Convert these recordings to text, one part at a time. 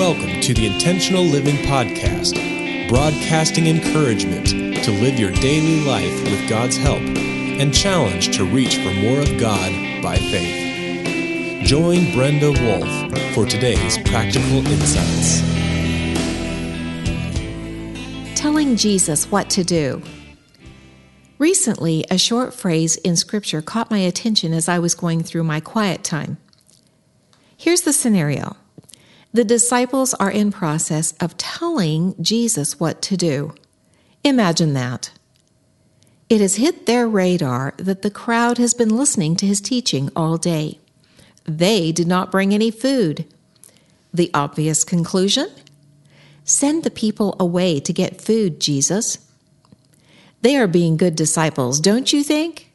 Welcome to the Intentional Living Podcast, broadcasting encouragement to live your daily life with God's help and challenge to reach for more of God by faith. Join Brenda Wolf for today's practical insights. Telling Jesus what to do. Recently, a short phrase in Scripture caught my attention as I was going through my quiet time. Here's the scenario the disciples are in process of telling Jesus what to do. Imagine that. It has hit their radar that the crowd has been listening to his teaching all day. They did not bring any food. The obvious conclusion? Send the people away to get food, Jesus. They are being good disciples, don't you think?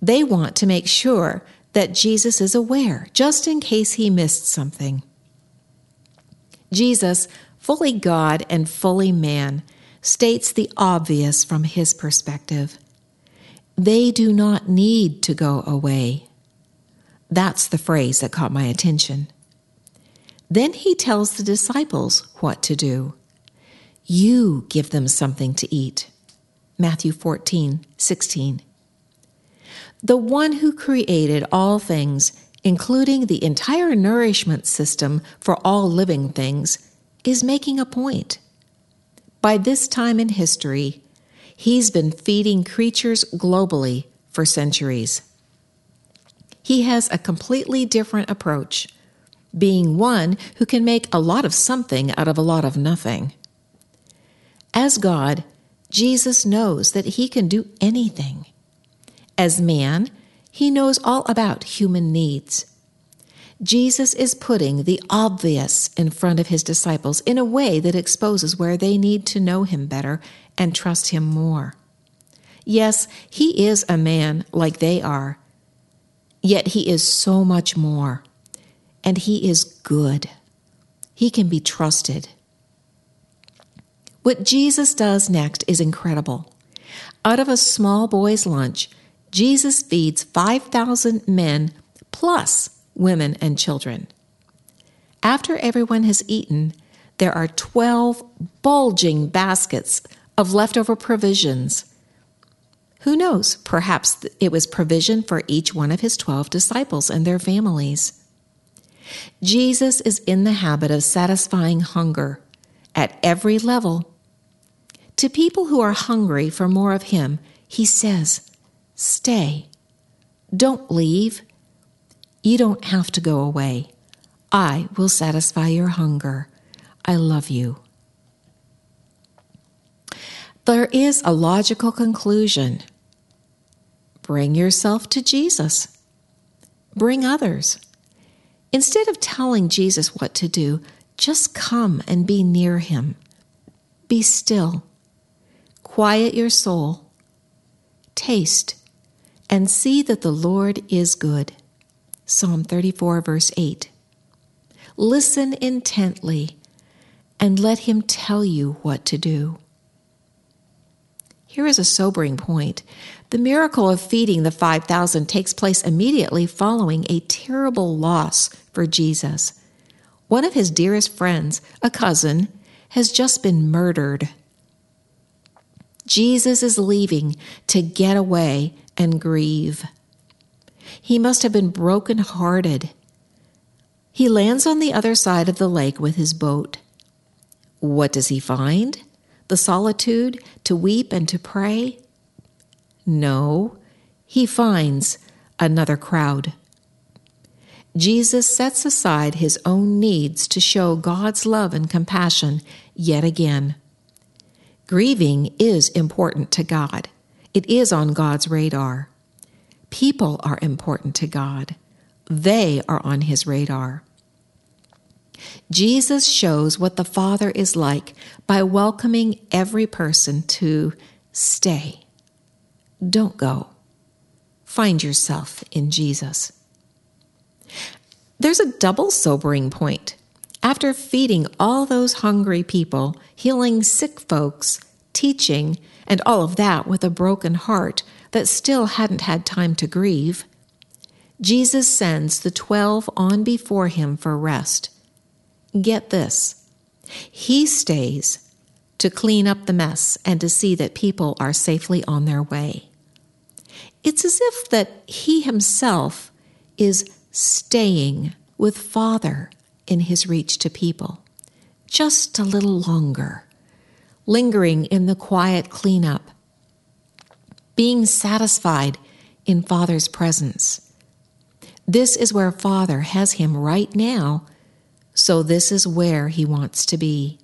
They want to make sure that Jesus is aware, just in case he missed something. Jesus, fully God and fully man, states the obvious from his perspective. They do not need to go away. That's the phrase that caught my attention. Then he tells the disciples what to do. You give them something to eat. Matthew 14, 16. The one who created all things including the entire nourishment system for all living things, is making a point. By this time in history, he's been feeding creatures globally for centuries. He has a completely different approach, being one who can make a lot of something out of a lot of nothing. As God, Jesus knows that he can do anything. As man, he knows all about human needs. Jesus is putting the obvious in front of his disciples in a way that exposes where they need to know him better and trust him more. Yes, he is a man like they are, yet he is so much more, and he is good. He can be trusted. What Jesus does next is incredible. Out of a small boy's lunch, Jesus feeds 5,000 men plus women and children. After everyone has eaten, there are 12 bulging baskets of leftover provisions. Who knows? Perhaps it was provision for each one of his 12 disciples and their families. Jesus is in the habit of satisfying hunger at every level. To people who are hungry for more of him, he says, Stay. Don't leave. You don't have to go away. I will satisfy your hunger. I love you. There is a logical conclusion. Bring yourself to Jesus. Bring others. Instead of telling Jesus what to do, just come and be near him. Be still. Quiet your soul. Taste and see that the Lord is good. Psalm 34, verse 8. Listen intently and let him tell you what to do. Here is a sobering point. The miracle of feeding the 5,000 takes place immediately following a terrible loss for Jesus. One of his dearest friends, a cousin, has just been murdered. Jesus is leaving to get away and grieve. He must have been broken-hearted. He lands on the other side of the lake with his boat. What does he find? The solitude to weep and to pray? No, he finds another crowd. Jesus sets aside his own needs to show God's love and compassion yet again. Grieving is important to God. It is on God's radar. People are important to God. They are on his radar. Jesus shows what the Father is like by welcoming every person to stay. Don't go. Find yourself in Jesus. There's a double sobering point. After feeding all those hungry people, healing sick folks, teaching, and all of that with a broken heart that still hadn't had time to grieve, Jesus sends the twelve on before him for rest. Get this He stays to clean up the mess and to see that people are safely on their way. It's as if that He Himself is staying with Father in His reach to people just a little longer, lingering in the quiet cleanup, being satisfied in Father's presence. This is where Father has him right now, so this is where he wants to be.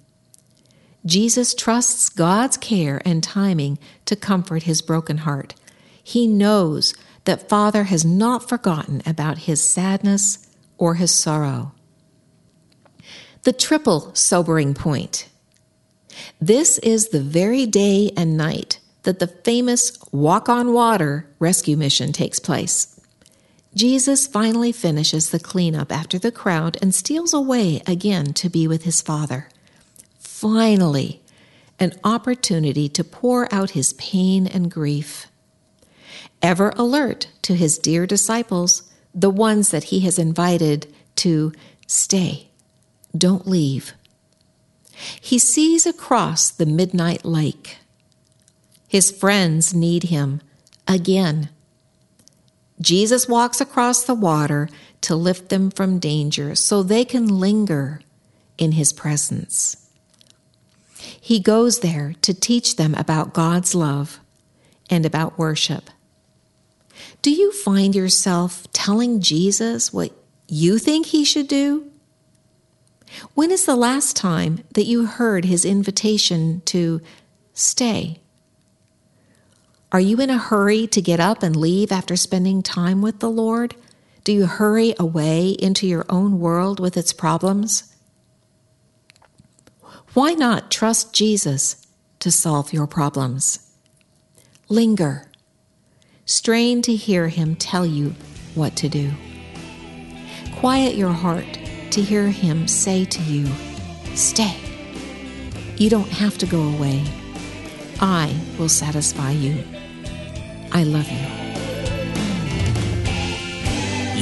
Jesus trusts God's care and timing to comfort his broken heart. He knows that Father has not forgotten about his sadness or his sorrow. The triple sobering point. This is the very day and night that the famous Walk on Water rescue mission takes place. Jesus finally finishes the cleanup after the crowd and steals away again to be with his Father. Finally, an opportunity to pour out his pain and grief. Ever alert to his dear disciples, the ones that he has invited to stay, don't leave. He sees across the midnight lake his friends need him again. Jesus walks across the water to lift them from danger so they can linger in his presence. He goes there to teach them about God's love and about worship. Do you find yourself telling Jesus what you think he should do? When is the last time that you heard his invitation to stay? Are you in a hurry to get up and leave after spending time with the Lord? Do you hurry away into your own world with its problems? Why not trust Jesus to solve your problems? Linger. Strain to hear him tell you what to do. Quiet your heart to hear him say to you, Stay. You don't have to go away. I will satisfy you. I love you.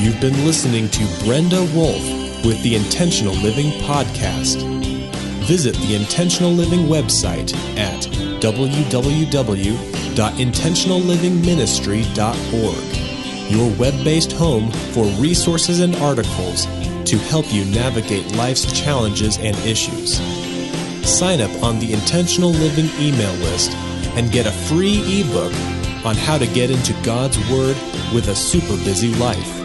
You've been listening to Brenda Wolf with the Intentional Living Podcast. Visit the Intentional Living website at www.intentionallivingministry.org, your web based home for resources and articles to help you navigate life's challenges and issues. Sign up on the Intentional Living email list and get a free ebook on how to get into God's Word with a super busy life.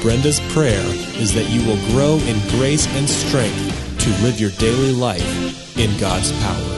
Brenda's prayer is that you will grow in grace and strength to live your daily life in God's power.